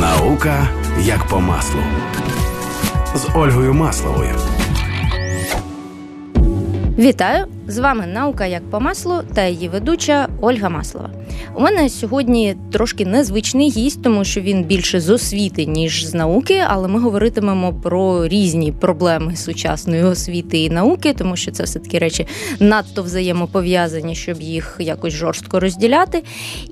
Наука як по маслу з Ольгою Масловою. Вітаю! З вами наука як по маслу та її ведуча Ольга Маслова. У мене сьогодні трошки незвичний гість, тому що він більше з освіти, ніж з науки, але ми говоритимемо про різні проблеми сучасної освіти і науки, тому що це все таки речі надто взаємопов'язані, щоб їх якось жорстко розділяти.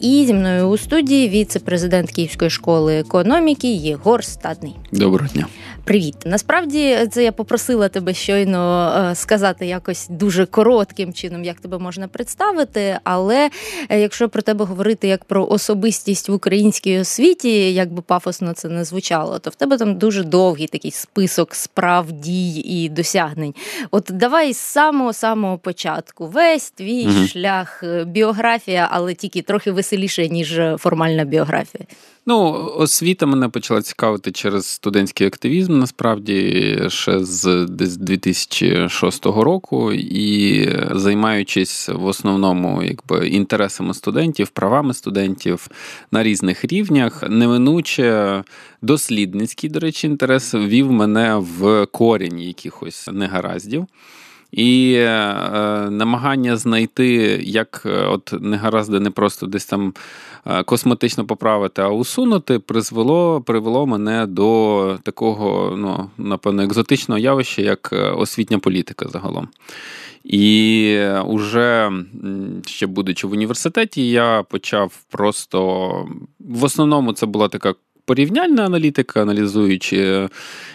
І зі мною у студії віце-президент Київської школи економіки Єгор Стадний. Доброго дня. Привіт. Насправді це я попросила тебе щойно е, сказати якось дуже коротким чином, як тебе можна представити. Але е, якщо про тебе говорити як про особистість в українській освіті, як би пафосно це не звучало, то в тебе там дуже довгий такий список справ, дій і досягнень. От давай з самого самого початку весь твій угу. шлях, е, біографія, але тільки трохи веселіше, ніж формальна біографія. Ну, освіта мене почала цікавити через студентський активізм, насправді ще з десь 2006 року, і займаючись в основному якби інтересами студентів, правами студентів на різних рівнях, неминуче дослідницький, до речі, інтерес вів мене в корінь якихось негараздів. І е, намагання знайти, як е, от негаразди не просто десь там е, косметично поправити, а усунути, призвело привело мене до такого, ну, напевно, екзотичного явища, як е, освітня політика загалом. І уже ще будучи в університеті, я почав просто в основному це була така порівняльна аналітика, аналізуючи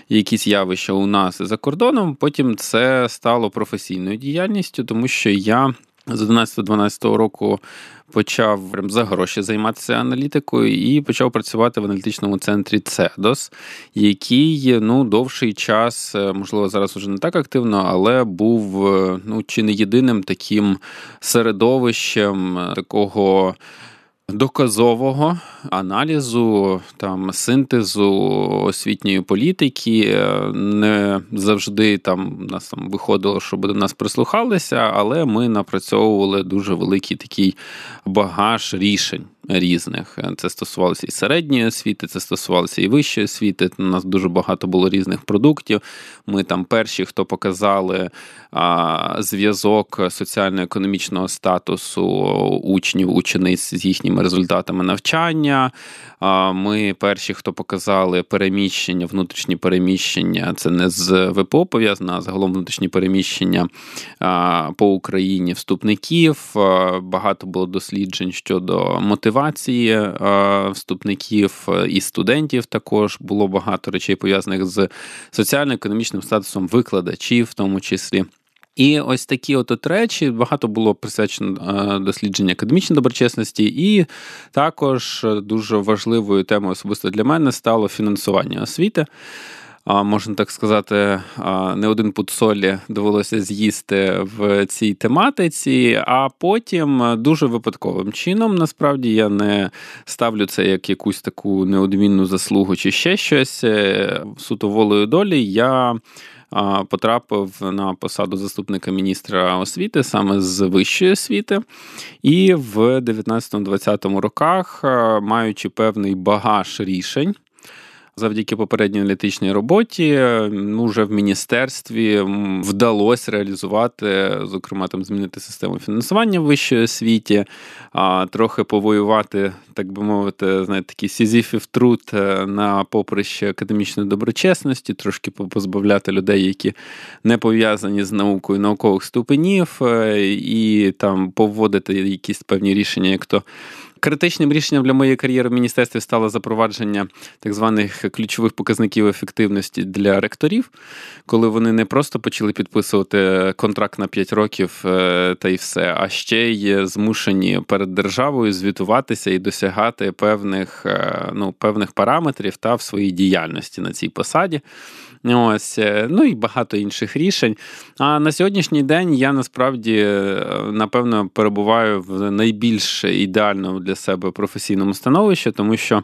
якісь явища у нас за кордоном. Потім це стало професійною діяльністю, тому що я з 11-12 року. Почав за гроші займатися аналітикою і почав працювати в аналітичному центрі CEDOS, який ну довший час, можливо, зараз уже не так активно, але був ну чи не єдиним таким середовищем такого доказового аналізу, там синтезу освітньої політики. Не завжди там нас там виходило, щоб до нас прислухалися, але ми напрацьовували дуже великий такий багаж рішень різних. Це стосувалося і середньої освіти, це стосувалося і вищої освіти. У нас дуже багато було різних продуктів. Ми там перші, хто показали а, зв'язок соціально-економічного статусу учнів, учениць з їхніми результатами навчання. Ми перші, хто показали переміщення, внутрішні переміщення. Це не з ВПО пов'язано, а загалом внутрішні переміщення по Україні вступників. Багато було досліджень щодо мотивації вступників і студентів також було багато речей пов'язаних з соціально-економічним статусом викладачів, в тому числі. І ось такі от, от речі багато було присвячено е, дослідженню академічної доброчесності, і також дуже важливою темою особисто для мене стало фінансування освіти можна так сказати, не один пут солі довелося з'їсти в цій тематиці, а потім дуже випадковим чином, насправді, я не ставлю це як якусь таку неодмінну заслугу чи ще щось. Е, суто волею долі я. Потрапив на посаду заступника міністра освіти саме з вищої освіти, і в 19-20 роках, маючи певний багаж рішень, завдяки попередній аналітичній роботі, ну, вже в міністерстві вдалося реалізувати, зокрема, там змінити систему фінансування в вищої освіті, а трохи повоювати, так би мовити, знаєте, такий сізіфів труд е, на поприще академічної доброчесності, трошки позбавляти людей, які не пов'язані з наукою наукових ступенів, е, і там поводити якісь певні рішення, як то. Критичним рішенням для моєї кар'єри в міністерстві стало запровадження так званих ключових показників ефективності для ректорів, коли вони не просто почали підписувати контракт на 5 років е, та й все, а ще й змушені перед державою звітуватися і досягати певних е, ну, певних параметрів та в своїй діяльності на цій посаді. Ось, е, ну і багато інших рішень. А на сьогоднішній день я насправді напевно перебуваю в найбільш ідеальному для себе професійному становищі, тому що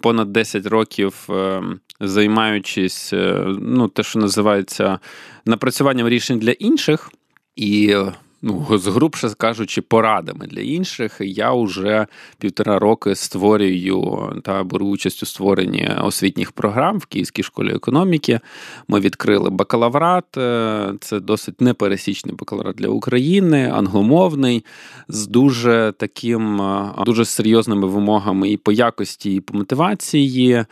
понад 10 років е, займаючись, е, ну, те, що називається напрацюванням рішень для інших. І ну, згрубше кажучи, порадами для інших. Я вже півтора роки створюю та беру участь у створенні освітніх програм в Київській школі економіки. Ми відкрили бакалаврат, е, це досить непересічний бакалаврат для України, англомовний, з дуже таким е, дуже серйозними вимогами і по якості, і по мотивації.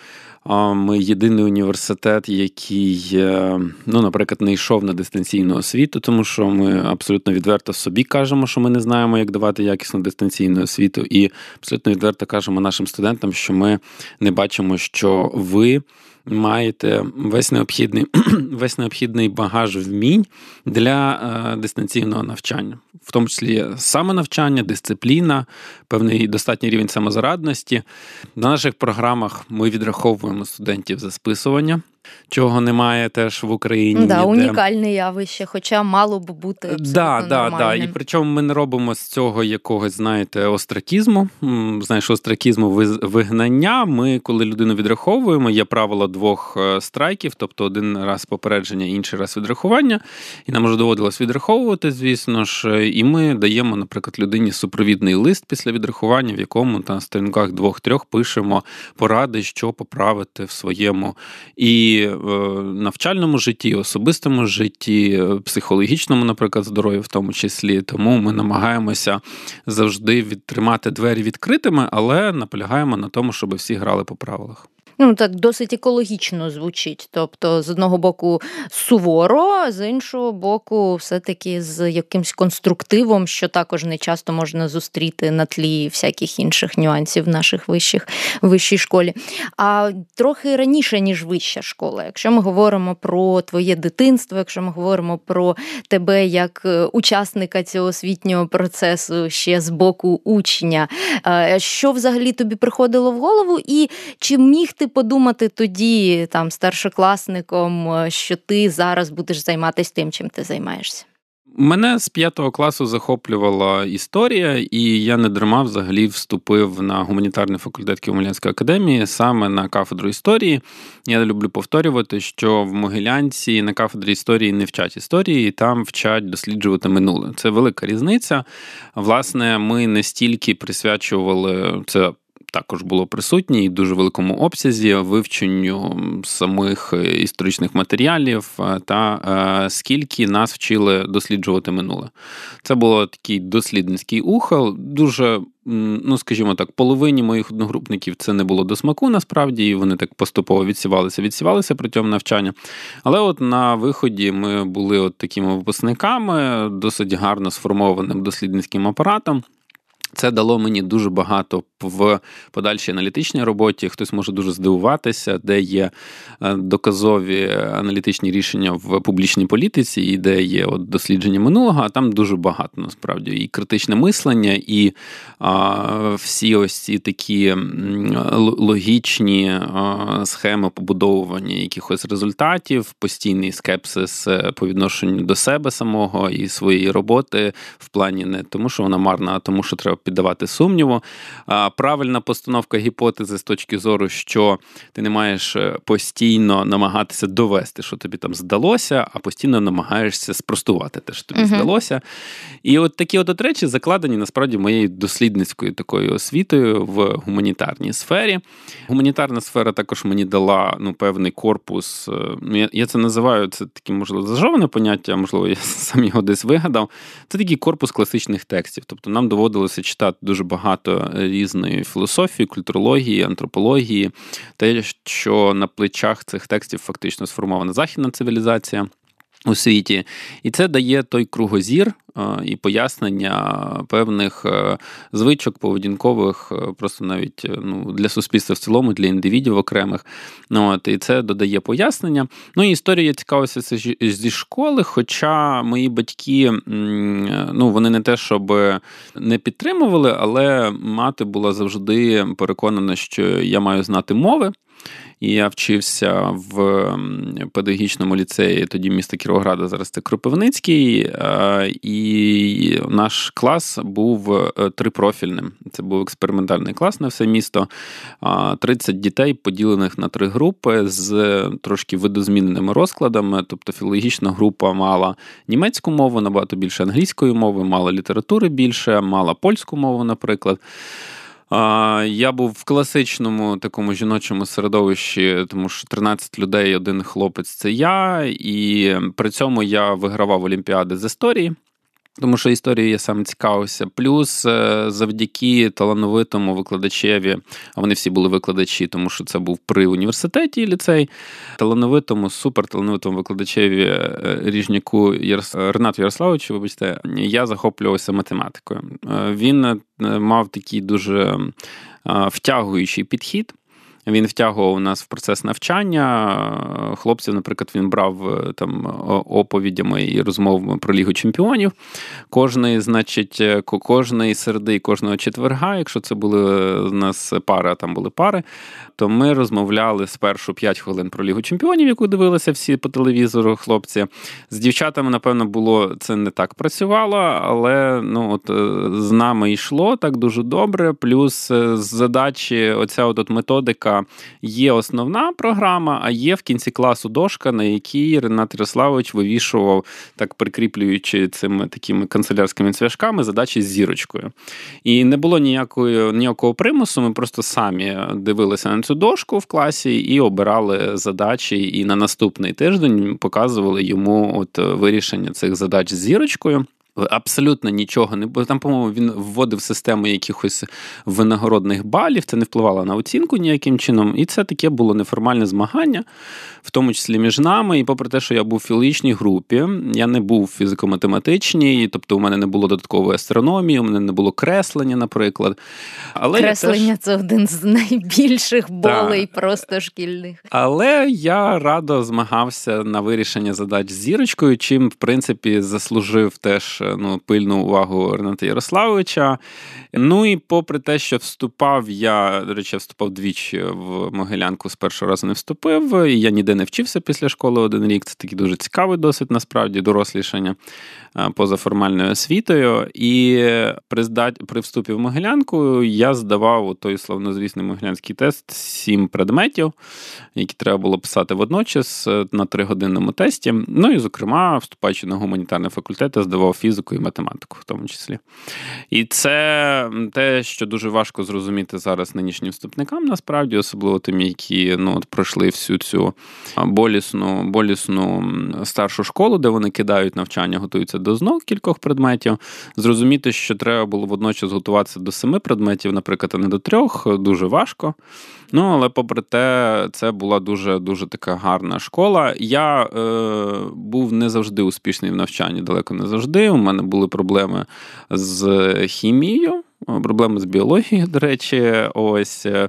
Ми єдиний університет, який, е, ну, наприклад, не йшов на дистанційну освіту, тому що ми абсолютно відверто собі кажемо, що ми не знаємо, як давати якісну дистанційну освіту, і абсолютно відверто кажемо нашим студентам, що ми не бачимо, що ви маєте весь необхідний весь необхідний багаж вмінь для е, дистанційного навчання, в тому числі самонавчання, дисципліна, певний достатній рівень самозарадності. На наших програмах ми відраховуємо студентів за списування чого немає теж в Україні. Да, Унікальне явище, хоча мало б бути абсолютно да, да, да. І причому ми не робимо з цього якогось, знаєте, остракізму. Знаєш, остракізму вигнання. Ми, коли людину відраховуємо, є правило двох е, страйків, тобто один раз попередження, інший раз відрахування. І нам вже доводилось відраховувати, звісно ж. І ми даємо, наприклад, людині супровідний лист після відрахування, в якому на сторінках двох-трьох пишемо поради, що поправити в своєму. І Е, навчальному житті, особистому житті, психологічному, наприклад, здоров'ю, в тому числі. Тому ми намагаємося завжди відтримати двері відкритими, але наполягаємо на тому, щоб всі грали по правилах ну так досить екологічно звучить. Тобто, з одного боку суворо, а з іншого боку, все-таки з якимсь конструктивом, що також не часто можна зустріти на тлі всяких інших нюансів в наших вищих вищій школі. А трохи раніше, ніж вища школа, якщо ми говоримо про твоє дитинство, якщо ми говоримо про тебе як е, учасника цього освітнього процесу ще з боку учня, е, що взагалі тобі приходило в голову, і чи міг ти подумати тоді, там, старшокласником, е, що ти зараз будеш займатися тим, чим ти займаєшся? Мене з п'ятого класу захоплювала історія, і я не дарма взагалі вступив на гуманітарний факультет Києво-Могилянської академії саме на кафедру історії. Я люблю повторювати, що в Могилянці на кафедрі історії не вчать історії, там вчать досліджувати минуле. Це велика різниця. Власне, ми не стільки присвячували це також було присутнє і в дуже великому обсязі вивченню самих історичних матеріалів е, та е, скільки нас вчили досліджувати минуле. Це було такий дослідницький ухил, дуже. Ну, скажімо так, половині моїх одногрупників це не було до смаку, насправді, і вони так поступово відсівалися, відсівалися протягом навчання. Але от на виході ми були от такими випускниками, досить гарно сформованим дослідницьким апаратом. Це дало мені дуже багато в подальшій аналітичній роботі. Хтось може дуже здивуватися, де є е, доказові аналітичні рішення в публічній політиці, і де є от дослідження минулого, а там дуже багато насправді і критичне мислення, і а, всі ось ці такі логічні а, схеми побудовування якихось результатів, постійний скепсис е, по відношенню до себе самого і своєї роботи в плані не тому, що вона марна, а тому, що треба піддавати сумніву. Правильна постановка гіпотези з точки зору, що ти не маєш е, постійно намагатися довести, що тобі там здалося, а постійно намагаєшся спростувати те, що тобі uh здалося. І от такі от речі закладені насправді моєю дослідницькою такою освітою в гуманітарній сфері. Гуманітарна сфера також мені дала ну, певний корпус. Е, ну, я, я це називаю це таке, можливо, зажоване поняття, можливо, я сам його десь вигадав. Це такий корпус класичних текстів. Тобто нам доводилося читати дуже багато різної філософії, культурології, антропології, те, що на плечах цих текстів фактично сформована західна цивілізація. У світі, і це дає той кругозір е, і пояснення певних е, звичок поведінкових, е, просто навіть ну, для суспільства в цілому, для індивідів окремих. Ну, от, І це додає пояснення. Ну і історія цікавилася зі школи. Хоча мої батьки ну, вони не те, щоб не підтримували, але мати була завжди переконана, що я маю знати мови. І я вчився в педагогічному ліцеї тоді міста Кіровограда, зараз це Кропивницький. І наш клас був е, трипрофільним. Це був експериментальний клас на все місто. 30 дітей, поділених на три групи з трошки видозміненими розкладами. Тобто філологічна група мала німецьку мову, набагато більше англійської мови, мала літератури більше, мала польську мову, наприклад. Я був в класичному такому жіночому середовищі, тому що 13 людей, один хлопець це я, і при цьому я вигравав олімпіади з історії. Тому що історією я саме цікавився. Плюс е, завдяки талановитому викладачеві, а вони всі були викладачі, тому що це був при університеті ліцей. Талановитому, суперталановитому викладачеві е, ріжняку Ярос... Ренату Ярославовичу, вибачте, я захоплювався математикою. Е, він мав такий дуже втягуючий підхід. Він втягував нас в процес навчання. Хлопців, наприклад, він брав е, там оповідями і розмовами про Лігу Чемпіонів. Кожний, значить, е, кожної середи, кожного четверга, якщо це були у нас пари, а там були пари, то ми розмовляли спершу 5 хвилин про Лігу Чемпіонів, яку дивилися всі по телевізору хлопці. З дівчатами, напевно, було це не так працювало, але ну, от, е, з нами йшло так дуже добре. Плюс з задачі, оця от методика є основна програма, а є в кінці класу дошка, на якій Ренат Ярославович вивішував, так прикріплюючи цими такими канцелярськими цвяшками, задачі з зірочкою. І не було ніякої, ніякого примусу. Ми просто самі дивилися на цю дошку в класі і обирали задачі. І на наступний тиждень показували йому от вирішення цих задач з зірочкою. Абсолютно нічого не було. Там, по-моєму, він вводив систему якихось винагородних балів, це не впливало на оцінку ніяким чином. І це таке було неформальне змагання, в тому числі між нами. І попри те, що я був в філологічній групі, я не був фізико-математичній, тобто у мене не було додаткової астрономії, у мене не було креслення, наприклад. Але Креслення теж... це один з найбільших болей, так. просто шкільних. Але я радо змагався на вирішення задач з зірочкою, чим, в принципі, заслужив теж ну, пильну увагу Рената Ярославовича. Ну і попри те, що вступав, я, до речі, вступав двічі в Могилянку, з першого разу не вступив. і Я ніде не вчився після школи один рік. Це такий дуже цікавий досвід, насправді, дорослішання поза формальною освітою. І при здат... при вступі в Могилянку я здавав той славнозвісний могилянський тест сім предметів, які треба було писати водночас е, на тригодинному тесті. Ну і, зокрема, вступаючи на гуманітарний факультет, я здавав фізику і математику, в тому числі. І це те, що дуже важко зрозуміти зараз нинішнім вступникам, насправді, особливо тим, які ну, от пройшли всю цю болісну, болісну старшу школу, де вони кидають навчання, готуються до знов кількох предметів. Зрозуміти, що треба було водночас готуватися до семи предметів, наприклад, а не до трьох, дуже важко. Ну, але попри те, це була дуже дуже така гарна школа. Я е, був не завжди успішний в навчанні, далеко не завжди. У мене були проблеми з хімією. Проблеми з біологією, до речі, ось е,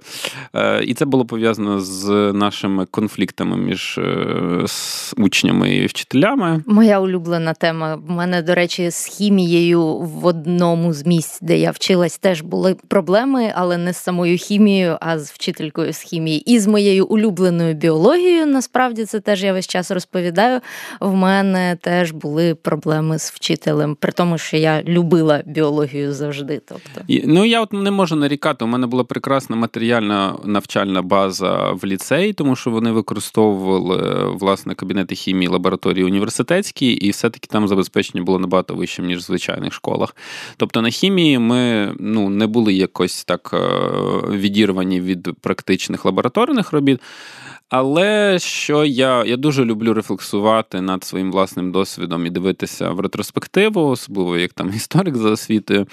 е, і це було пов'язано з нашими конфліктами між е, учнями і вчителями. Моя улюблена тема. В мене, до речі, з хімією в одному з місць, де я вчилась, теж були проблеми, але не з самою хімією, а з вчителькою з хімії. І з моєю улюбленою біологією. Насправді це теж я весь час розповідаю. В мене теж були проблеми з вчителем, при тому, що я любила біологію завжди. Тобто. Ну я от не можу нарікати. У мене була прекрасна матеріальна навчальна база в ліцеї, тому що вони використовували власне кабінети хімії, лабораторії університетські, і все-таки там забезпечення було набагато вищим, ніж в звичайних школах. Тобто на хімії ми ну, не були якось так е, відірвані від практичних лабораторних робіт. Але що я я дуже люблю рефлексувати над своїм власним досвідом і дивитися в ретроспективу, особливо як там історик за освітою.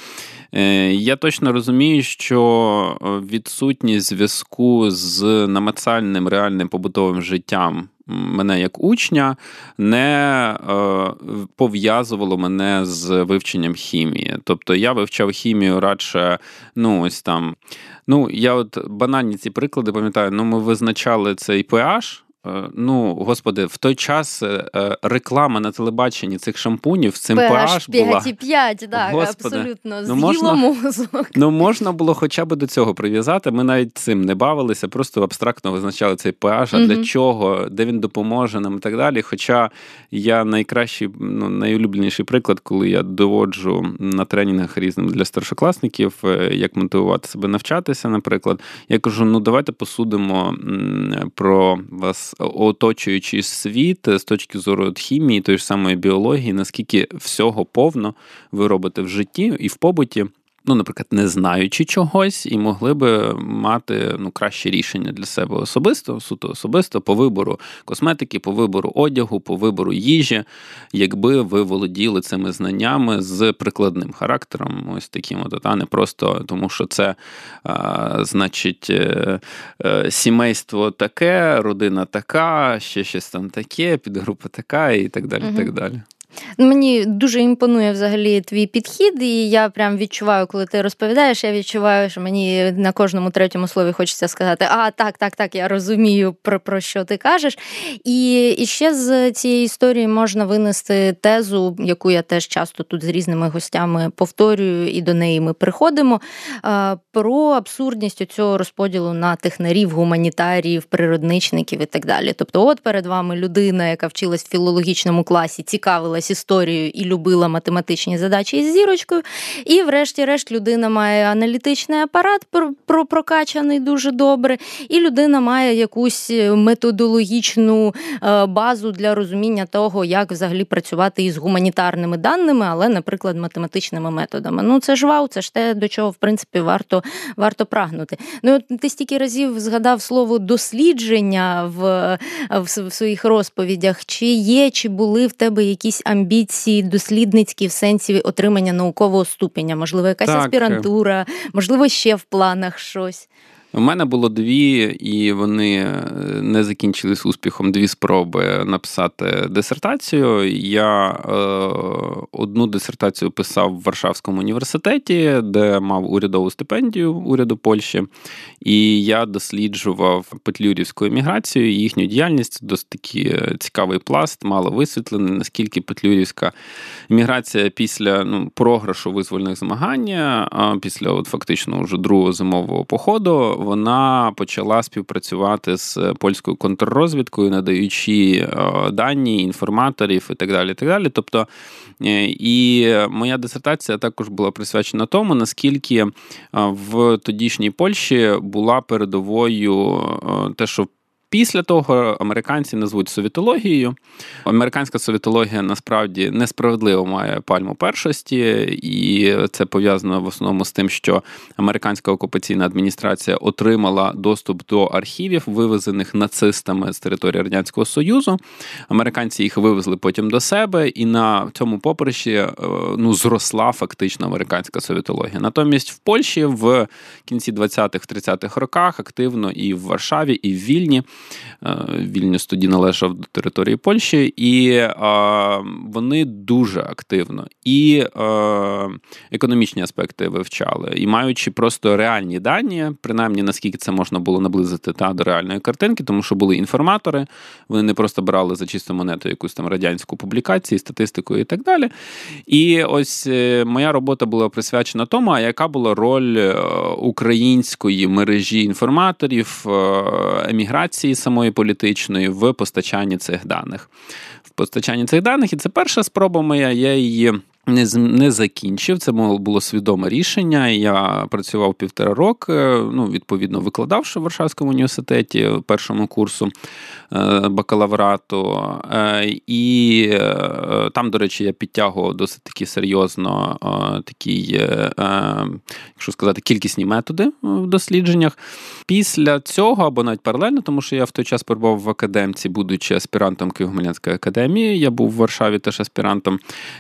Е, я точно розумію, що відсутність зв'язку з намацальним реальним побутовим життям мене як учня не е, пов'язувало мене з вивченням хімії. Тобто я вивчав хімію радше, ну ось там. Ну, я от банальні ці приклади пам'ятаю, ну ми визначали цей pH, ну, господи, в той час реклама на телебаченні цих шампунів цим PH PH була. 5,5, так, Господи. абсолютно. Ну, можна- мозок. Ну, можна було хоча б до цього прив'язати. Ми навіть цим не бавилися, просто абстрактно визначали цей PH, а для чого, де він допоможе нам і так далі. Хоча я найкращий, ну, найулюбленіший приклад, коли я доводжу на тренінгах різним для старшокласників, е, як мотивувати себе навчатися, наприклад, я кажу: ну давайте посудимо про вас оточуючий світ е, з точки зору хімії, тої ж самої біології, наскільки всього повно ви робите в житті і в побуті. Ну, наприклад, не знаючи чогось, і могли би мати ну, краще рішення для себе особисто, суто особисто, по вибору косметики, по вибору одягу, по вибору їжі, якби ви володіли цими знаннями з прикладним характером, ось таким, от, а не просто тому, що це, а, значить, е, е, сімейство таке, родина така, ще щось там таке, підгрупа така, і так далі. Мгм. так далі. Мені дуже імпонує взагалі твій підхід, і я прям відчуваю, коли ти розповідаєш, я відчуваю, що мені на кожному третьому слові хочеться сказати: А, так, так, так, я розумію, про, про що ти кажеш. І, і ще з цієї історії можна винести тезу, яку я теж часто тут з різними гостями повторюю, і до неї ми приходимо. Про абсурдність цього розподілу на технарів, гуманітаріїв, природничників і так далі. Тобто, от перед вами людина, яка вчилась в філологічному класі, цікавилась історією і любила математичні задачі із зірочкою. І, врешті-решт, людина має аналітичний апарат про- про- прокачаний дуже добре, і людина має якусь методологічну е, базу для розуміння того, як взагалі працювати із гуманітарними даними, але, наприклад, математичними методами. Ну це ж вау, це ж те, до чого в принципі варто, варто прагнути. Ну ти стільки разів згадав слово дослідження в, в, в своїх розповідях. Чи є, чи були в тебе якісь амбіції дослідницькі в сенсі отримання наукового ступеня? Можливо, якась Так. аспірантура, можливо, ще в планах щось. У мене було дві, і вони е, не закінчились успіхом. Дві спроби написати дисертацію. Я е, одну дисертацію писав в Варшавському університеті, де мав урядову стипендію уряду Польщі, і я досліджував петлюрівську еміграцію, і їхню діяльність. Досить такий е, цікавий пласт, мало висвітлений, наскільки петлюрівська еміграція після ну, програшу визвольних змагань, після от, фактично вже другого зимового походу, вона почала співпрацювати з польською контррозвідкою, надаючи е, дані, інформаторів і так далі. І так далі. Тобто, е, і моя дисертація також була присвячена тому, наскільки е, в тодішній Польщі була передовою е, те, що Після того американці назвуть совітологією. Американська совітологія насправді несправедливо має пальму першості, і це пов'язано в основному з тим, що американська окупаційна адміністрація отримала доступ до архівів, вивезених нацистами з території радянського союзу. Американці їх вивезли потім до себе, і на цьому поприщі е, ну зросла фактично американська совітологія. Натомість в Польщі в кінці 20-30-х роках активно і в Варшаві, і в Вільні. Е, Вільнюс тоді належав до території Польщі, і е, вони дуже активно і е, економічні аспекти вивчали, і маючи просто реальні дані, принаймні наскільки це можна було наблизити та до реальної картинки, тому що були інформатори, вони не просто брали за чисту монету якусь там радянську публікацію, статистику і так далі. І ось моя робота була присвячена тому, а яка була роль української мережі інформаторів, е, самої політичної в постачанні цих даних. В постачанні цих даних, і це перша спроба моя, я її. Не не закінчив, це було свідоме рішення. Я працював півтора роки, ну, відповідно, викладавши в Варшавському університеті першому курсу бакалаврату. Е, І е, там, до речі, я підтягував досить таки серйозно е, такі, е, е, якщо сказати, кількісні методи в дослідженнях. Після цього, або навіть паралельно, тому що я в той час перебував в академці, будучи аспірантом Києво-Хмельницької академії, я був в Варшаві теж аспірантом.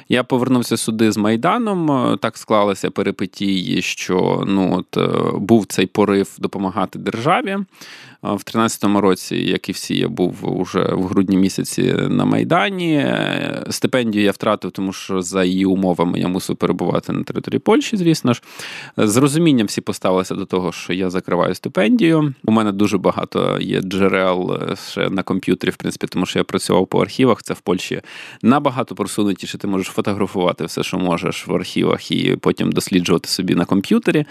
Я повернувся сюди з Майданом. Так склалися перипетії, що ну от був цей порив допомагати державі. В 13-му році, як і всі, я був уже в грудні місяці на Майдані. Стипендію я втратив, тому що за її умовами я мусив перебувати на території Польщі, звісно ж. З розумінням всі поставилися до того, що я закриваю стипендію. У мене дуже багато є джерел ще на комп'ютері, в принципі, тому що я працював по архівах. Це в Польщі набагато просунутіше. Ти можеш фотографувати все, що можеш в архівах, і потім досліджувати собі на комп'ютері,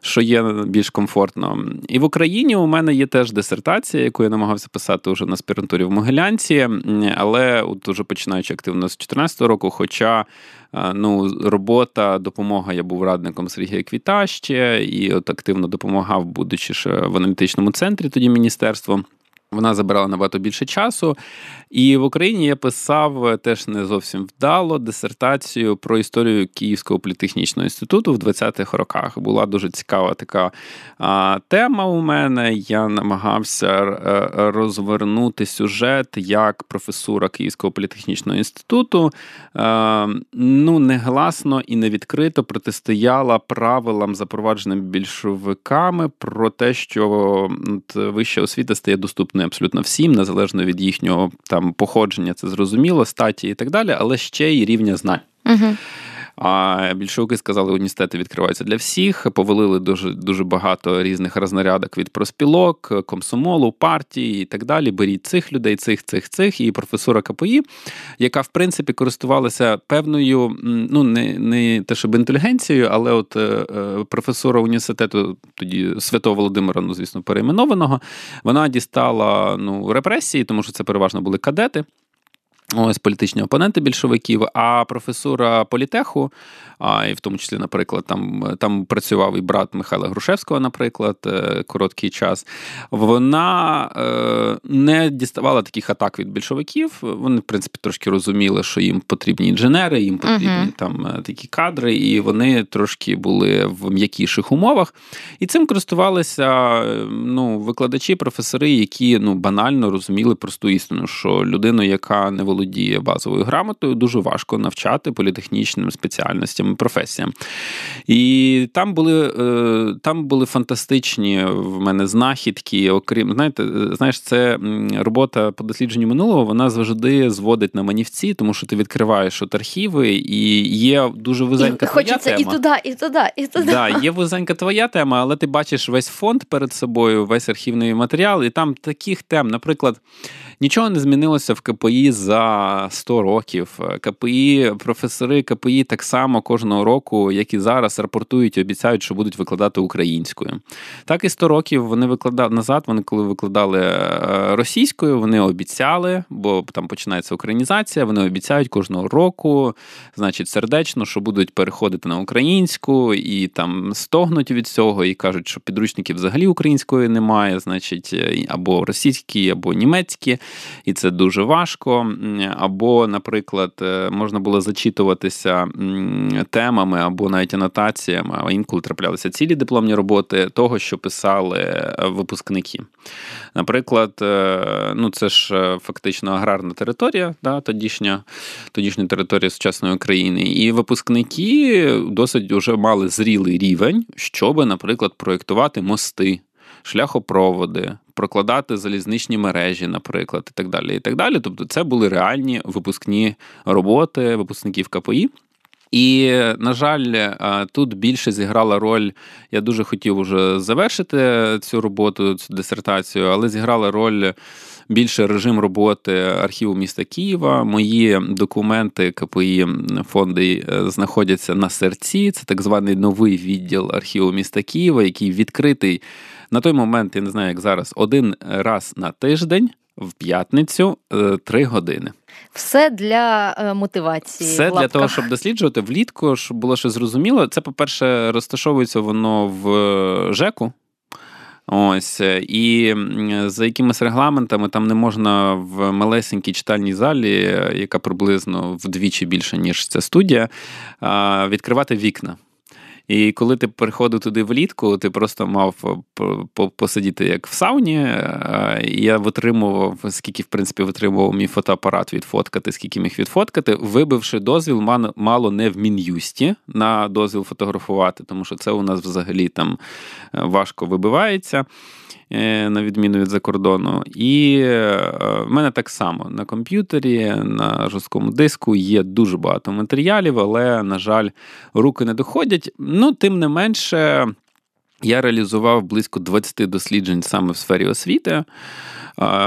що є більш комфортно. І в Україні у мене є теж теж дисертація, яку я намагався писати уже на аспірантурі в Могилянці, але от уже починаючи активно з 2014 року, хоча ну, робота, допомога, я був радником Сергія Квіта ще і от активно допомагав, будучи ще в аналітичному центрі тоді міністерство. Вона забирала набагато більше часу. І в Україні я писав теж не зовсім вдало дисертацію про історію Київського політехнічного інституту в 20-х роках. Була дуже цікава така а, тема у мене. Я намагався е, розвернути сюжет як професура Київського політехнічного інституту. А, е, ну, негласно і невідкрито протистояла правилам, запровадженим більшовиками, про те, що вища освіта стає доступною абсолютно всім, незалежно від їхнього там походження, це зрозуміло, статі і так далі, але ще й рівня знань. Угу. А більшовики сказали, університети відкриваються для всіх. Повелили дуже дуже багато різних рознарядок від проспілок, комсомолу, партії і так далі. Беріть цих людей, цих, цих, цих, і професора КПІ, яка в принципі користувалася певною, ну не не те, щоб інтелігенцією, але от е, е, професора університету тоді Святого Володимира, ну звісно, перейменованого, вона дістала ну репресії, тому що це переважно були кадети. Ось політичні опоненти більшовиків, а професура політеху, а і в тому числі, наприклад, там там працював і брат Михайла Грушевського, наприклад, е, короткий час. Вона е, не діставала таких атак від більшовиків. Вони, в принципі, трошки розуміли, що їм потрібні інженери, їм потрібні uh-huh. там е, такі кадри, і вони трошки були в м'якіших умовах. І цим користувалися ну, викладачі, професори, які ну банально розуміли просту істину, що людину, яка не володіє володіє базовою грамотою, дуже важко навчати політехнічним спеціальностям і професіям. І там були е, там були фантастичні в мене знахідки. Окрім знаєте, знаєш, це робота по дослідженню минулого, вона завжди зводить на манівці, тому що ти відкриваєш от архіви, і є дуже вузенька і, твоя хочеться тема. і туди, і туди, і туди. Да, Є вузенька твоя тема, але ти бачиш весь фонд перед собою, весь архівний матеріал, і там таких тем, наприклад. Нічого не змінилося в КПІ за 100 років. КПІ, професори КПІ так само кожного року, як і зараз, рапортують і обіцяють, що будуть викладати українською. Так і 100 років вони викладали назад. Вони коли викладали е, російською, вони обіцяли, бо там починається українізація. Вони обіцяють кожного року, значить, сердечно, що будуть переходити на українську і там стогнуть від цього, і кажуть, що підручників взагалі української немає, значить, е, або російські, або німецькі і це дуже важко. Або, наприклад, е, можна було зачитуватися темами або навіть анотаціями, а інколи траплялися цілі дипломні роботи того, що писали е, випускники. Наприклад, е, ну це ж фактично аграрна територія, да, тодішня, тодішня територія сучасної України, і випускники досить вже мали зрілий рівень, щоб, наприклад, проєктувати мости шляхопроводи, прокладати залізничні мережі, наприклад, і так далі. і так далі. Тобто, це були реальні випускні роботи випускників КПІ. І, на жаль, тут більше зіграла роль. Я дуже хотів уже завершити цю роботу, цю дисертацію, але зіграла роль більше режим роботи архіву міста Києва. Мої документи КПІ фонди е, знаходяться на серці. Це так званий новий відділ архіву міста Києва, який відкритий на той момент, я не знаю, як зараз, один раз на тиждень в п'ятницю е, три години. Все для е, мотивації. Все для того, щоб досліджувати влітку, щоб було щось зрозуміло. Це, по-перше, розташовується воно в е, ЖЕКу. Ось, і за якимись регламентами там не можна в малесенькій читальній залі, яка приблизно вдвічі більше, ніж ця студія, відкривати вікна. І коли ти приходив туди влітку, ти просто мав посидіти як в сауні. Я витримував, скільки в принципі витримував мій фотоапарат відфоткати, скільки міг відфоткати, вибивши дозвіл, мало не в мін'юсті на дозвіл фотографувати, тому що це у нас взагалі там е, важко вибивається. Е, на відміну від закордону. І е, в мене так само на комп'ютері, на жорсткому диску є дуже багато матеріалів, але, на жаль, руки не доходять. Ну, тим не менше, я реалізував близько 20 досліджень саме в сфері освіти.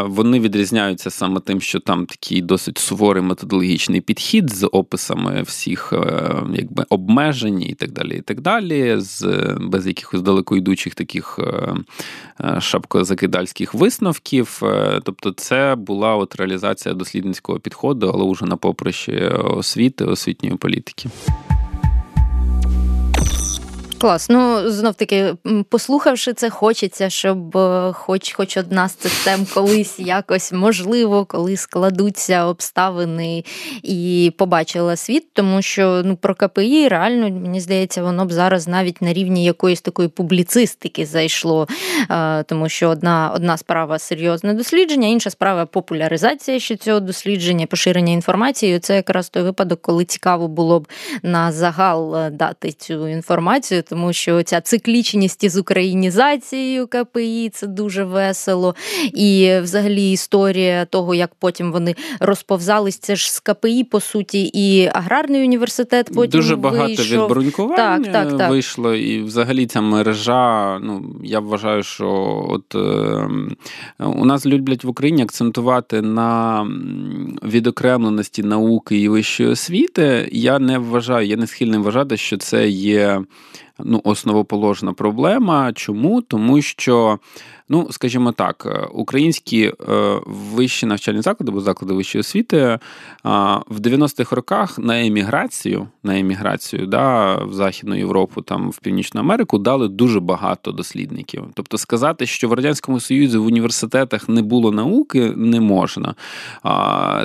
Вони відрізняються саме тим, що там такий досить суворий методологічний підхід з описами всіх е, якби, обмежень і так далі. і так далі, з, Без якихось далекойдучих таких е, е, шапкозакидальських висновків. Тобто, це була от реалізація дослідницького підходу, але вже на поприщі освіти, освітньої політики. Клас. Ну знов таки, послухавши це, хочеться, щоб е, хоч хоч одна з систем колись якось можливо, коли складуться обставини і побачила світ, тому що ну про КПІ реально мені здається, воно б зараз навіть на рівні якоїсь такої публіцистики зайшло. Е, тому що одна одна справа серйозне дослідження, інша справа популяризація ще цього дослідження, поширення інформації. Це якраз той випадок, коли цікаво було б на загал е, дати цю інформацію тому що ця циклічність із українізацією КПІ це дуже весело. І взагалі історія того, як потім вони розповзались, це ж з КПІ, по суті, і аграрний університет потім дуже багато вийшов. відбрунькувань так, так, так. вийшло, і взагалі ця мережа. Ну я вважаю, що от е, у нас люблять в Україні акцентувати на відокремленості науки і вищої освіти. Я не вважаю, я не схильний вважати, що це є ну, основоположна проблема. Чому? Тому що Ну, скажімо так, е, українські е, вищі навчальні заклади, або заклади вищої освіти в 90-х роках на еміграцію, на еміграцію да, в Західну Європу, там в Північну Америку дали дуже багато дослідників. Тобто сказати, що в радянському союзі в університетах не було науки, не можна.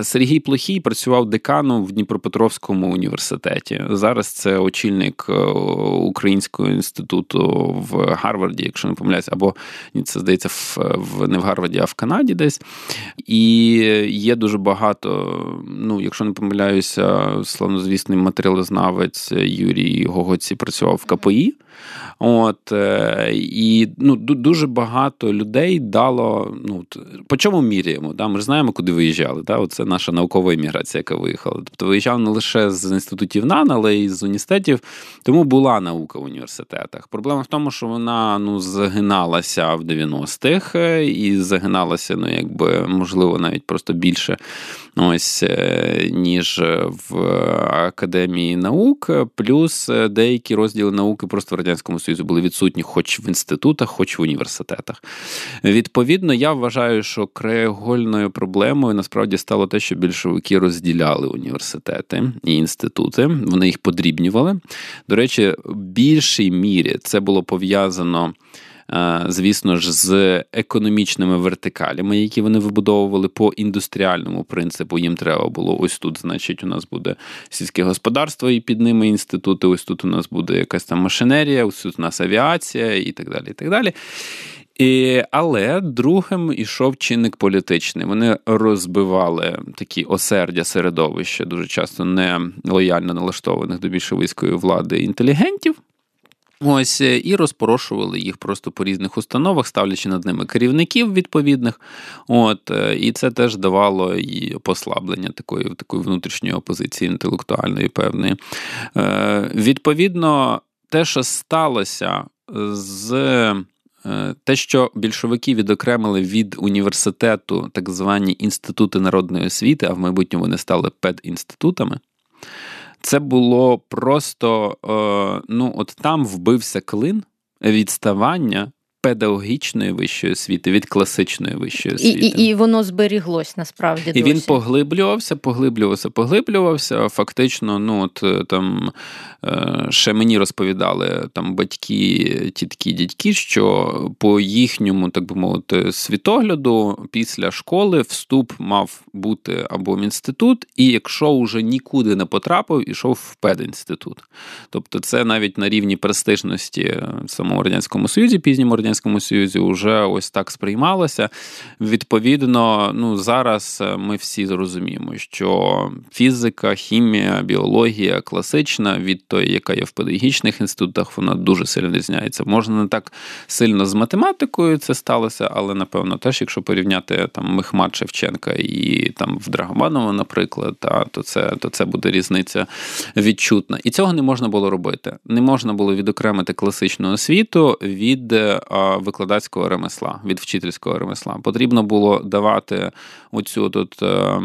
Сергій Плохій працював деканом в Дніпропетровському університеті. Зараз це очільник е, Українського інституту в Гарварді, якщо не помиляюсь, або це здається здається, в, в не в Гарварді, а в Канаді десь. І є дуже багато, ну, якщо не помиляюся, славнозвісний матеріалознавець Юрій Гогоці працював в КПІ. От, е, І ну, дуже багато людей дало. ну, По чому міряємо? Да? Ми ж знаємо, куди виїжджали. Да? Оце наша наукова імміграція, яка виїхала. Тобто виїжджав не лише з інститутів НАН, але й з університетів. Тому була наука в університетах. Проблема в тому, що вона ну, загиналася в 90-х е, і загиналася, ну, якби, можливо, навіть просто більше ось, е, ніж в Академії наук, плюс деякі розділи науки просто в Радянському Союзу були відсутні хоч в інститутах, хоч в університетах. Відповідно, я вважаю, що краєгольною проблемою насправді стало те, що більшовики розділяли університети і інститути, вони їх подрібнювали. До речі, в більшій мірі це було пов'язано. Е, звісно ж, з економічними вертикалями, які вони вибудовували по індустріальному принципу. Їм треба було ось тут, значить, у нас буде сільське господарство і під ними інститути. Ось тут у нас буде якась там машинерія, ось тут у нас авіація і так далі. і так далі. І, Але другим ішов чинник політичний. Вони розбивали такі осердя середовища, дуже часто не лояльно налаштованих до більшовицької влади інтелігентів. Ось е, і розпорошували їх просто по різних установах, ставлячи над ними керівників відповідних. От е, і це теж давало і послаблення такої такої внутрішньої опозиції інтелектуальної певної. Е, Відповідно, те, що сталося з. Е, те, що більшовики відокремили від університету так звані інститути народної освіти, а в майбутньому вони стали педінститутами, це було просто: е, ну, от там вбився клин відставання педагогічної вищої освіти від класичної вищої освіти. І і, і воно зберіглось насправді. І він поглиблювався, поглиблювався, поглиблювався. Фактично, ну от е, там е, ще мені розповідали там батьки, тітки, дядьки, що по їхньому, так би мовити, світогляду після школи вступ мав бути або в інститут, і якщо вже нікуди не потрапив, ішов в педінститут. Тобто, це навіть на рівні престижності в самому радянському союзі, пізньому радянському союзі, вже ось так сприймалося. Відповідно, ну зараз ми всі зрозуміємо, що фізика, хімія, біологія класична від тої, яка є в педагогічних інститутах, вона дуже сильно відрізняється. Можна не так сильно з математикою це сталося, але напевно теж, якщо порівняти там Мехмат Шевченка і там в Драгоманова, наприклад, та, то це то це буде різниця відчутна. І цього не можна було робити. Не можна було відокремити класичну освіту від викладацького ремесла, від вчительського ремесла. Потрібно було давати оцю тут. Е,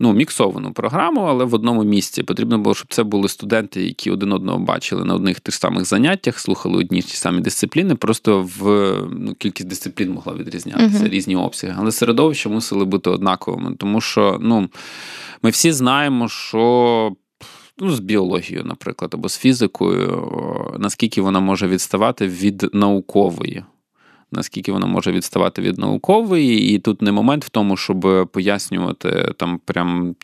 ну, міксовану програму, але в одному місці. Потрібно було, щоб це були студенти, які один одного бачили на одних тих самих заняттях, слухали одні ті самі дисципліни. Просто в ну, кількість дисциплін могла відрізнятися, uh-huh. різні обсяги. Але середовища мусили бути однаковими, тому що ну, ми всі знаємо, що. Ну, з біологією, наприклад, або з фізикою, наскільки вона може відставати від наукової наскільки вона може відставати від наукової, і тут не момент в тому, щоб пояснювати там, прям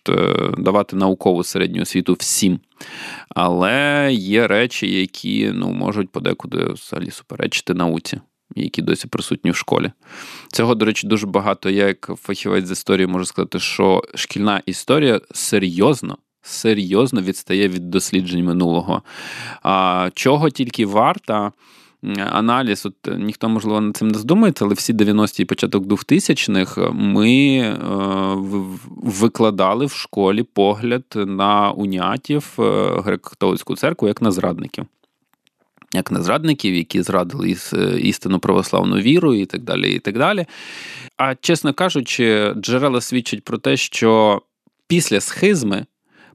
давати наукову середню освіту всім. Але є речі, які ну, можуть подекуди взагалі суперечити науці. Які досі присутні в школі. Цього, до речі, дуже багато. Я, як фахівець з історії, можу сказати, що шкільна історія серйозно, серйозно відстає від досліджень минулого. А чого тільки варта аналіз, от е, ніхто, можливо, над цим не здумається, але всі 90-ті і початок 2000-х е, ми е, викладали в школі погляд на унятів греко-католицьку церкву як на зрадників. Як на зрадників, які зрадили істину православну віру і так далі. і так далі. А чесно кажучи, джерела свідчать про те, що після схизми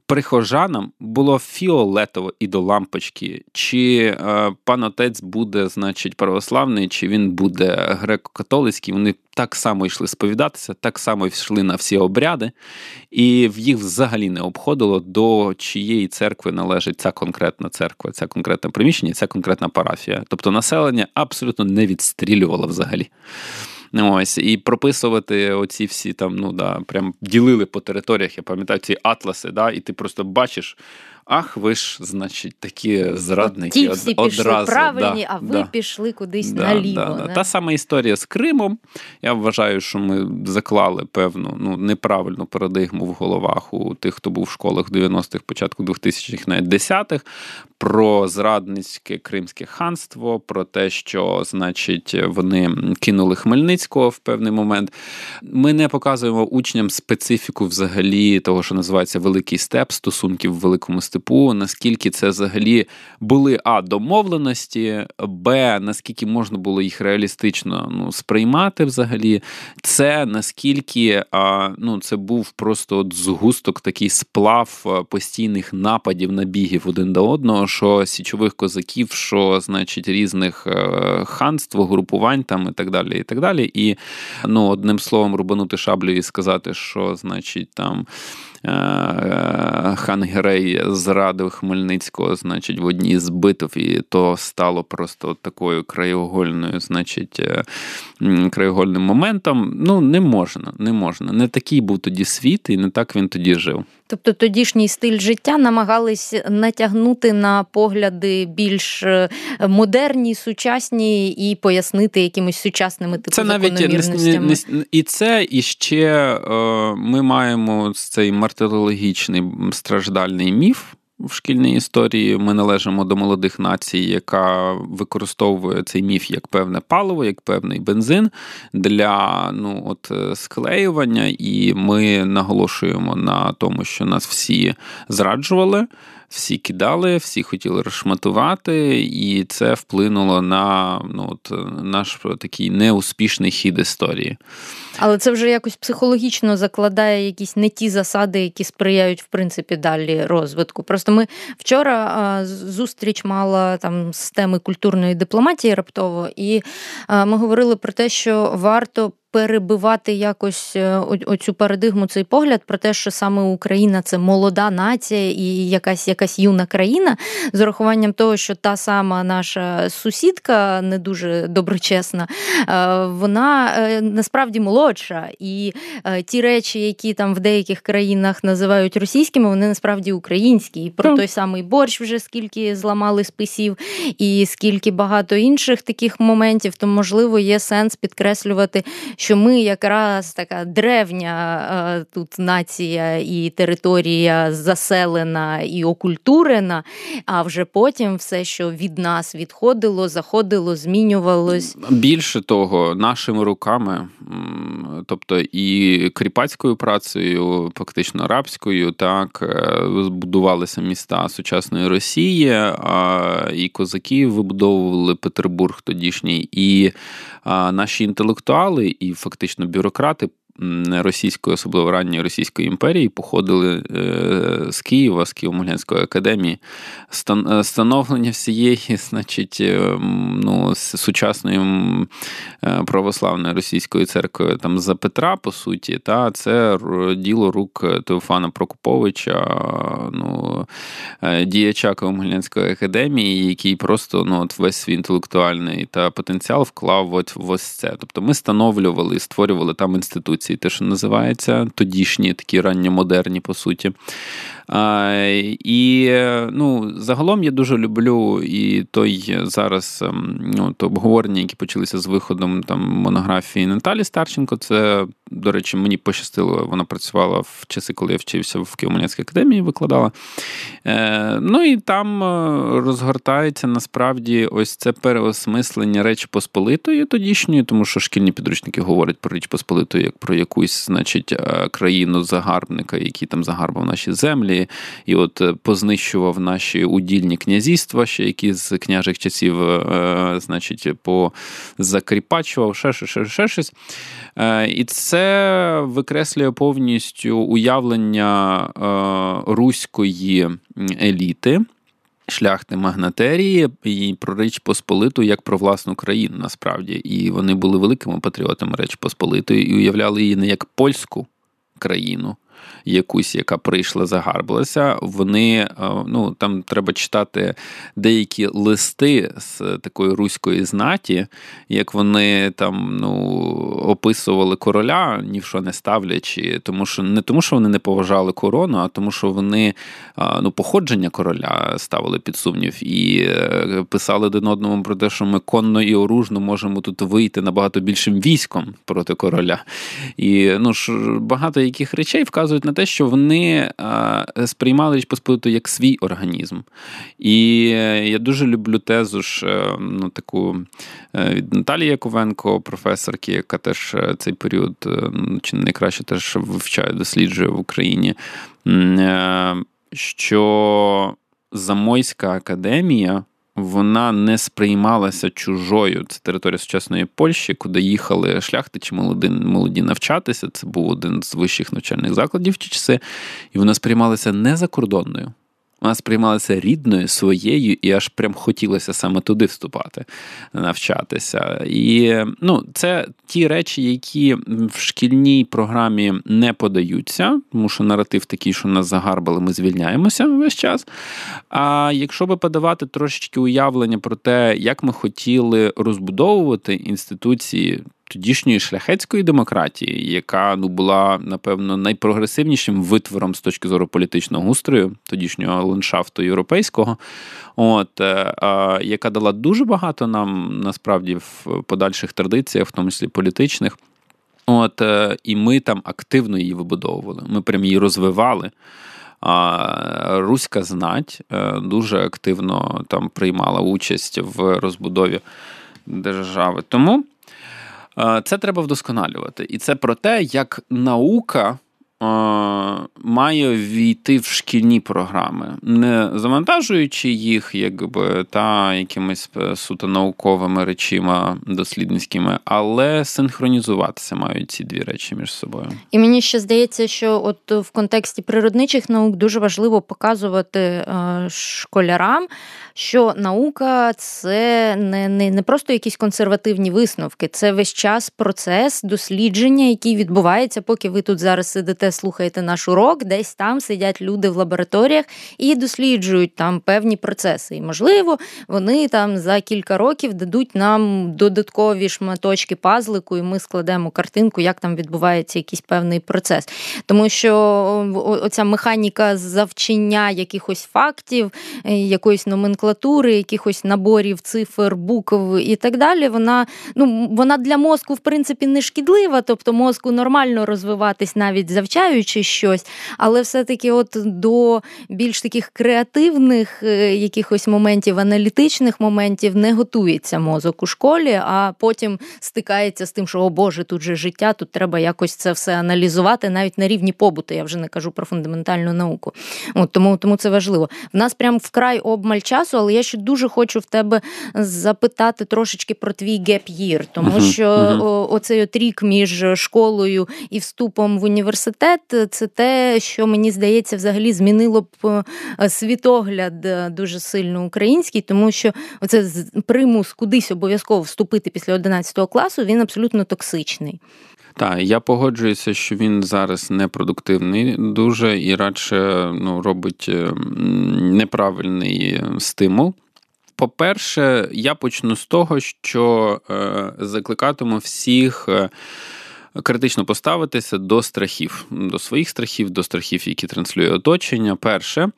прихожанам було фіолетово і до лампочки, чи е, пан отець буде, значить, православний, чи він буде греко-католицький. Вони так само йшли сповідатися, так само йшли на всі обряди, і в їх взагалі не обходило до чиєї церкви належить ця конкретна церква, ця конкретне приміщення, ця конкретна парафія. Тобто населення абсолютно не відстрілювало взагалі. Ось і прописувати оці всі там, ну да, прям ділили по територіях. Я пам'ятаю ці атласи, да, і ти просто бачиш. Ах, ви ж, значить, такі зрадники. Ті всі одразу, пішли правильні, да, а ви да, пішли кудись да, наліво. Да, Та сама історія з Кримом. Я вважаю, що ми заклали певну ну, неправильну парадигму в головах у тих, хто був в школах 90-х, початку 2000-х, навіть 10-х, про зрадницьке кримське ханство, про те, що, значить, вони кинули Хмельницького в певний момент. Ми не показуємо учням специфіку взагалі того, що називається великий степ стосунків в великому степу, наскільки це взагалі були а домовленості, б, наскільки можна було їх реалістично ну, сприймати взагалі. Це наскільки а, ну, це був просто от згусток, такий сплав постійних нападів, набігів один до одного що січових козаків, що значить різних е, ханств, групувань там і так далі. І так далі. І ну, одним словом, рубанути шаблю і сказати, що значить там. Е, е, хан Герей зрадив Хмельницького, значить, в одній з битв, і то стало просто такою краєугольною, значить, краєугольним моментом. Ну, не можна, не можна. Не такий був тоді світ, і не так він тоді жив. Тобто тодішній стиль життя намагались натягнути на погляди більш е, модерні, сучасні і пояснити якимось сучасними типу це навіть не, не, і це і ще е, ми маємо цей мартирологічний страждальний міф в шкільній історії ми належимо до молодих націй, яка використовує цей міф як певне паливо, як певний бензин для ну, от, е, склеювання, і ми наголошуємо на тому, що нас всі зраджували всі кидали, всі хотіли розшматувати, і це вплинуло на ну, от, наш такий неуспішний хід історії. Але це вже якось психологічно закладає якісь не ті засади, які сприяють в принципі далі розвитку. Просто ми вчора зустріч мала там з теми культурної дипломатії раптово, і ми говорили про те, що варто перебивати якось е, оцю парадигму, цей погляд про те, що саме Україна це молода нація і якась якась юна країна, з урахуванням того, що та сама наша сусідка, не дуже доброчесна, е, вона е, насправді молодша. І ті речі, які там в деяких країнах називають російськими, вони насправді українські. І про той самий борщ вже скільки зламали списів, і скільки багато інших таких моментів, то можливо є сенс підкреслювати що ми якраз така древня е, тут нація і територія заселена і окультурена, а вже потім все, що від нас відходило, заходило, змінювалось. Більше того, нашими руками, тобто і кріпацькою працею, фактично рабською, так е, збудувалися міста сучасної Росії, і козаки вибудовували Петербург тодішній, і наші інтелектуали і фактично бюрократи російської, особливо ранньої Російської імперії, походили е, з Києва, з Києво-Могилянської академії. Е, становлення всієї, значить, е, ну, сучасної православної російської церкви там за Петра, по суті, та це діло рук Теофана Прокоповича, ну, діяча Києво-Могилянської академії, який просто ну, от весь свій інтелектуальний та потенціал вклав от в ось це. Тобто ми становлювали створювали там інституції революції, те, що називається, тодішні, такі ранньомодерні, по суті. І ну, загалом я дуже люблю і той зараз ем, ну, то обговорення, які почалися з виходом там монографії Наталі Старченко. Це, до речі, мені пощастило, вона працювала в часи, коли я вчився в Києво-Могилянській академії, викладала. Е, Ну і там е, розгортається насправді ось це переосмислення Речі Посполитої тодішньої, тому що шкільні підручники говорять про Річ Посполиту як про якусь, значить, е, країну загарбника, який там загарбав наші землі і от е, познищував наші удільні князівства, ще які з княжих часів, е, значить, позакріпачував, ще, ще, ще, ще щось. Е, і це викреслює повністю уявлення руської еліти. Шляхти магнатерії і про Річ Посполиту як про власну країну насправді. І вони були великими патріотами Реч Посполитої і уявляли її не як польську країну, якусь, яка прийшла, загарбалася. Вони е, ну там треба читати деякі листи з такої руської знаті, як вони там ну описували короля, ні в що не ставлячи, тому що не тому, що вони не поважали корону, а тому, що вони е, ну походження короля ставили під сумнів і е, писали один одному про те, що ми конно і оружно можемо тут вийти набагато більшим військом проти короля. І ну ж багато яких речей вказують на те, що вони сприймали Річ Посполиту як свій організм. І я дуже люблю тезу ж е, ну, таку е, від Наталії Яковенко, професорки, яка теж е, цей період чи найкраще теж вивчає, досліджує в Україні. Що Замойська академія вона не сприймалася чужою. Це територія сучасної Польщі, куди їхали шляхтичі молоді, молоді навчатися. Це був один з вищих навчальних закладів в ті часи, і вона сприймалася не закордонною вона сприймалася рідною, своєю, і аж прям хотілося саме туди вступати, навчатися. І ну, це ті речі, які в шкільній програмі не подаються, тому що наратив такий, що нас загарбали, ми звільняємося весь час. А якщо би подавати трошечки уявлення про те, як ми хотіли розбудовувати інституції тодішньої шляхетської демократії, яка ну була напевно найпрогресивнішим витвором з точки зору політичного устрою, тодішнього ландшафту європейського, от е, яка дала дуже багато нам насправді в подальших традиціях, в тому числі політичних. От е, і ми там активно її вибудовували. Ми прям її розвивали. А Руська знать е, дуже активно там приймала участь в розбудові держави. Тому це треба вдосконалювати. І це про те, як наука має війти в шкільні програми, не завантажуючи їх, якби та якимись е, суто науковими речима дослідницькими, але синхронізуватися мають ці дві речі між собою. І мені ще здається, що от в контексті природничих наук дуже важливо показувати е, школярам, що наука це не, не, не просто якісь консервативні висновки, це весь час процес дослідження, який відбувається, поки ви тут зараз сидите, слухаєте наш урок, десь там сидять люди в лабораторіях і досліджують там певні процеси. І, можливо, вони там за кілька років дадуть нам додаткові шматочки пазлику, і ми складемо картинку, як там відбувається якийсь певний процес. Тому що оця механіка завчення якихось фактів, е, якоїсь номенклатури, якихось наборів цифр, букв і так далі, вона ну, вона для мозку, в принципі, не шкідлива, тобто мозку нормально розвиватись, навіть завчаючи щось, але все-таки от до більш таких креативних е, якихось моментів, аналітичних моментів не готується мозок у школі, а потім стикається з тим, що о Боже, тут же життя, тут треба якось це все аналізувати навіть на рівні побуту. Я вже не кажу про фундаментальну науку. От Тому тому це важливо. В нас прям вкрай обмаль часу, але я ще дуже хочу в тебе запитати трошечки про твій геп-їр, тому uh-huh, що uh-huh. оцей от рік між школою і вступом в університет це те, що мені здається, взагалі змінило б е, світогляд е, дуже сильно український, тому що оце примус кудись обов'язково вступити після 11 класу, він абсолютно токсичний. Так, я погоджуюся, що він зараз непродуктивний дуже і радше ну, робить е, неправильний стимул. По-перше, я почну з того, що закликатиму всіх критично поставитися до страхів, до своїх страхів, до страхів, які транслює оточення. Перше,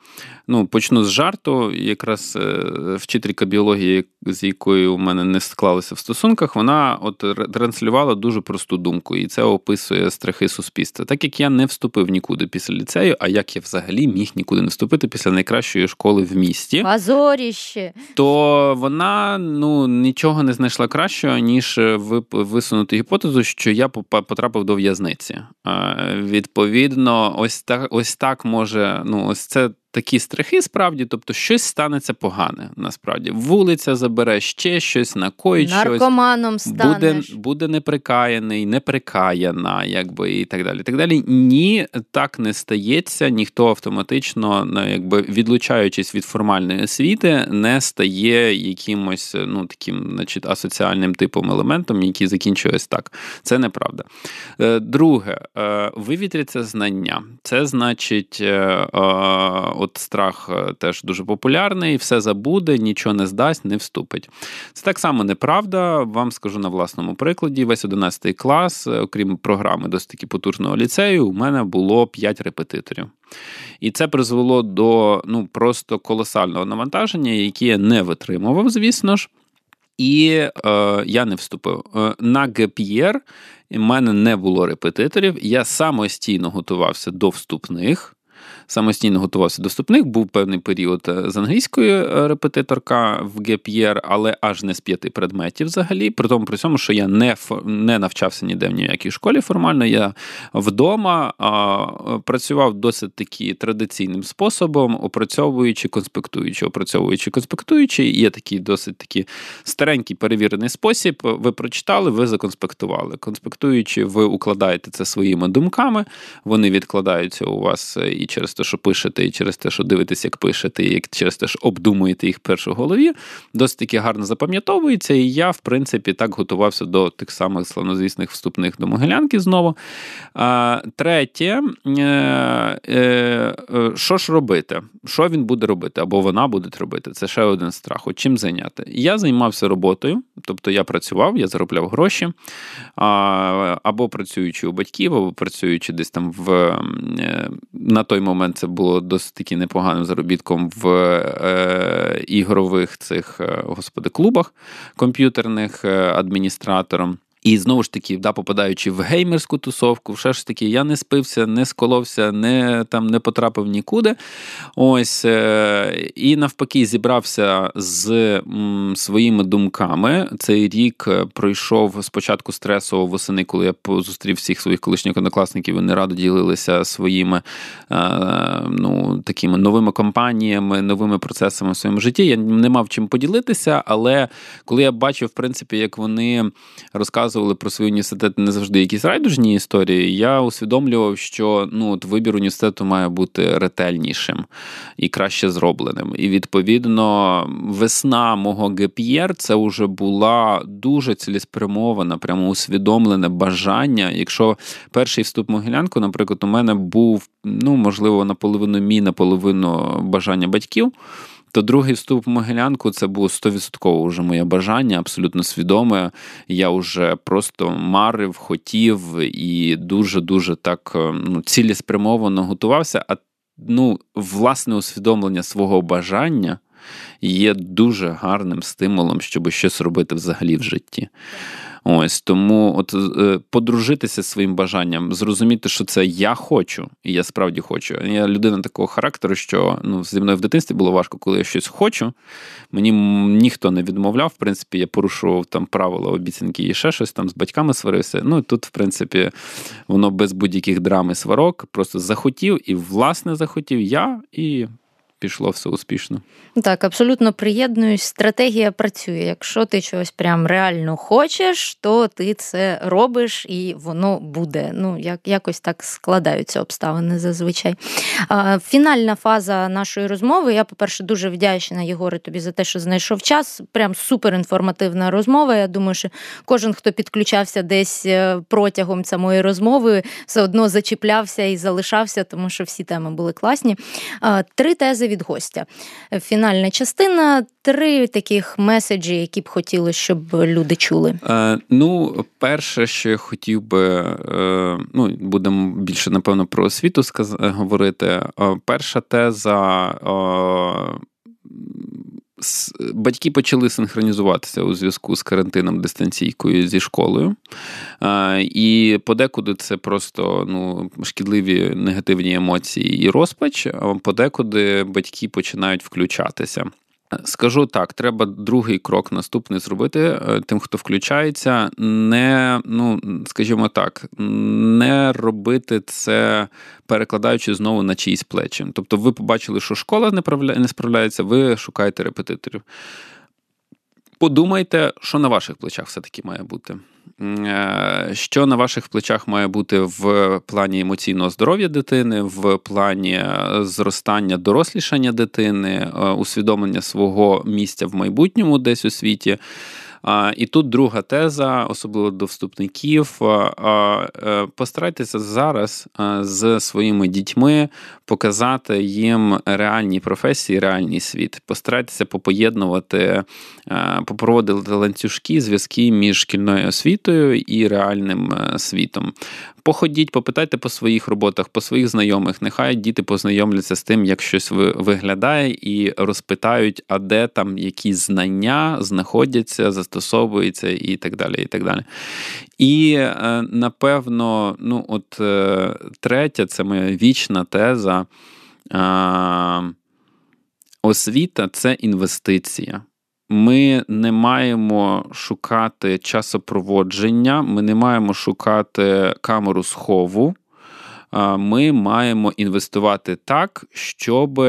ну почну з жарту. Якраз е, вчителька біології, з якою у мене не склалося в стосунках, вона от транслювала дуже просту думку, і це описує страхи суспільства. Так як я не вступив нікуди після ліцею, а як я взагалі міг нікуди не вступити після найкращої школи в місті, Позоріще! то вона ну нічого не знайшла кращого ніж висунути гіпотезу, що я потрапив до в'язниці. Відповідно, ось так, ось так може. Ну, ось це такі страхи, справді, тобто щось станеться погане. Насправді вулиця забере ще щось, накоїть Наркоманом щось, буде буде неприкаяний, неприкаяна, якби і так далі. так далі. Ні, так не стається. Ніхто автоматично, ну, якби відлучаючись від формальної освіти, не стає якимось ну таким, значить, асоціальним типом елементом, який закінчується так. Це неправда. Е, друге, е, вивітряться знання. Це значить. От страх е, теж дуже популярний, все забуде, нічого не здасть, не вступить. Це так само неправда. Вам скажу на власному прикладі. Весь 11 клас, е, окрім програми досить таки потужного ліцею, у мене було 5 репетиторів. І це призвело до ну просто колосального навантаження, яке я не витримував, звісно ж. І е, я не вступив. Е, на ГП'єр у мене не було репетиторів. Я самостійно готувався до вступних самостійно готувався до вступних. Був певний період е, з англійської е, репетиторка в ГП'єр, але аж не з п'яти предметів взагалі. При тому при цьому, що я не не навчався ніде в ніякій школі формально. Я вдома а, працював досить таки традиційним способом, опрацьовуючи, конспектуючи, опрацьовуючи, конспектуючи. Є такий досить такий старенький перевірений спосіб. Ви прочитали, ви законспектували. Конспектуючи, ви укладаєте це своїми думками, вони відкладаються у вас е, через те, що пишете, і через те, що дивитесь, як пишете, і через те, що обдумуєте їх першу в голові, досить таки гарно запам'ятовується. І я, в принципі, так готувався до тих самих славнозвісних вступних до Могилянки знову. А, Третє, е, е, е, що ж робити? Що він буде робити? Або вона буде робити? Це ще один страх. От чим зайняти? Я займався роботою, тобто я працював, я заробляв гроші, або працюючи у батьків, або працюючи десь там в на той момент це було досить таки непоганим заробітком в е, ігрових цих, е, господи, клубах комп'ютерних е, адміністратором. І знову ж таки, да, попадаючи в геймерську тусовку, все ж таки, я не спився, не сколовся, не там не потрапив нікуди. Ось е, і навпаки, зібрався з м, своїми думками. Цей рік е, пройшов спочатку стресово восени, коли я зустрів всіх своїх колишніх однокласників. Вони радо ділилися своїми е, ну, такими новими компаніями, новими процесами в своєму житті. Я не мав чим поділитися, але коли я бачив, в принципі, як вони розказували розказували про свій університет не завжди якісь райдужні історії, я усвідомлював, що ну, от вибір університету має бути ретельнішим і краще зробленим. І відповідно, весна мого ГПР це вже була дуже цілеспрямована, прямо усвідомлене бажання. Якщо перший вступ в Могилянку, наприклад, у мене був ну, можливо, наполовину мій, наполовину бажання батьків то другий вступ в Могилянку це було 100% вже моє бажання, абсолютно свідоме. Я вже просто марив, хотів і дуже-дуже так е, ну, цілеспрямовано готувався. А ну, власне усвідомлення свого бажання є дуже гарним стимулом, щоб щось робити взагалі в житті. Ось тому, от е, подружитися зі своїм бажанням, зрозуміти, що це я хочу, і я справді хочу. Я людина такого характеру, що ну зі мною в дитинстві було важко, коли я щось хочу. Мені ніхто не відмовляв. В принципі, я порушував там правила обіцянки і ще щось там з батьками сварився. Ну тут, в принципі, воно без будь-яких драм і сварок, просто захотів і власне захотів я і пішло все успішно. Так, абсолютно приєднуюсь. Стратегія працює. Якщо ти чогось прям реально хочеш, то ти це робиш і воно буде. Ну, як якось так складаються обставини зазвичай. А, Фінальна фаза нашої розмови. Я, по-перше, дуже вдячна, Єгоре, тобі за те, що знайшов час. Прям суперінформативна розмова. Я думаю, що кожен, хто підключався десь е, протягом самої розмови, все одно зачіплявся і залишався, тому що всі теми були класні. Три тези від гостя. Фінальна частина три таких меседжі, які б хотіли, щоб люди чули. Е, Ну, перше, що я хотів би, е, ну будемо більше напевно про освіту сказ- говорити. Е, перша теза. Батьки почали синхронізуватися у зв'язку з карантином дистанційкою зі школою. І подекуди це просто ну, шкідливі негативні емоції і розпач, а подекуди батьки починають включатися. Скажу так, треба другий крок наступний зробити е, тим, хто включається, не, ну скажімо так, не робити це, перекладаючи знову на чиїсь плечі. Тобто, ви побачили, що школа не справляється, ви шукаєте репетиторів. Подумайте, що на ваших плечах все-таки має бути. Е, що на ваших плечах має бути в плані емоційного здоров'я дитини, в плані е, зростання дорослішання дитини, е, усвідомлення свого місця в майбутньому десь у світі. І тут друга теза, особливо до вступників. Е, постарайтеся зараз з своїми дітьми показати їм реальні професії, реальний світ. Постарайтеся попоєднувати, попроводити ланцюжки, зв'язки між шкільною освітою і реальним е, світом. Походіть, попитайте по своїх роботах, по своїх знайомих. Нехай діти познайомляться з тим, як щось виглядає, і розпитають, а де там які знання знаходяться, застосовуються і так далі. І так далі. І е, напевно, ну, от е, третя, це моя вічна теза. Освіта це інвестиція. Ми не маємо шукати часопроводження, ми не маємо шукати камеру схову. Ми маємо інвестувати так, щоб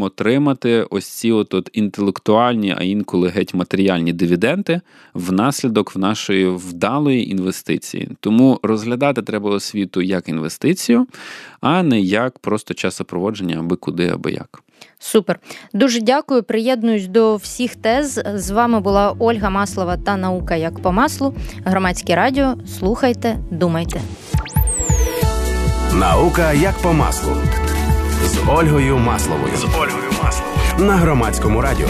отримати ось ці от, інтелектуальні, а інколи геть матеріальні дивіденти внаслідок в нашої вдалої інвестиції. Тому розглядати треба освіту як інвестицію, а не як просто часопроводження аби куди, аби як. Супер. Дуже дякую. Приєднуюсь до всіх тез. З вами була Ольга Маслова та наука як по маслу. Громадське радіо. Слухайте, думайте. Наука як по маслу з Ольгою Масловою. З Ольгою Масловою на громадському радіо.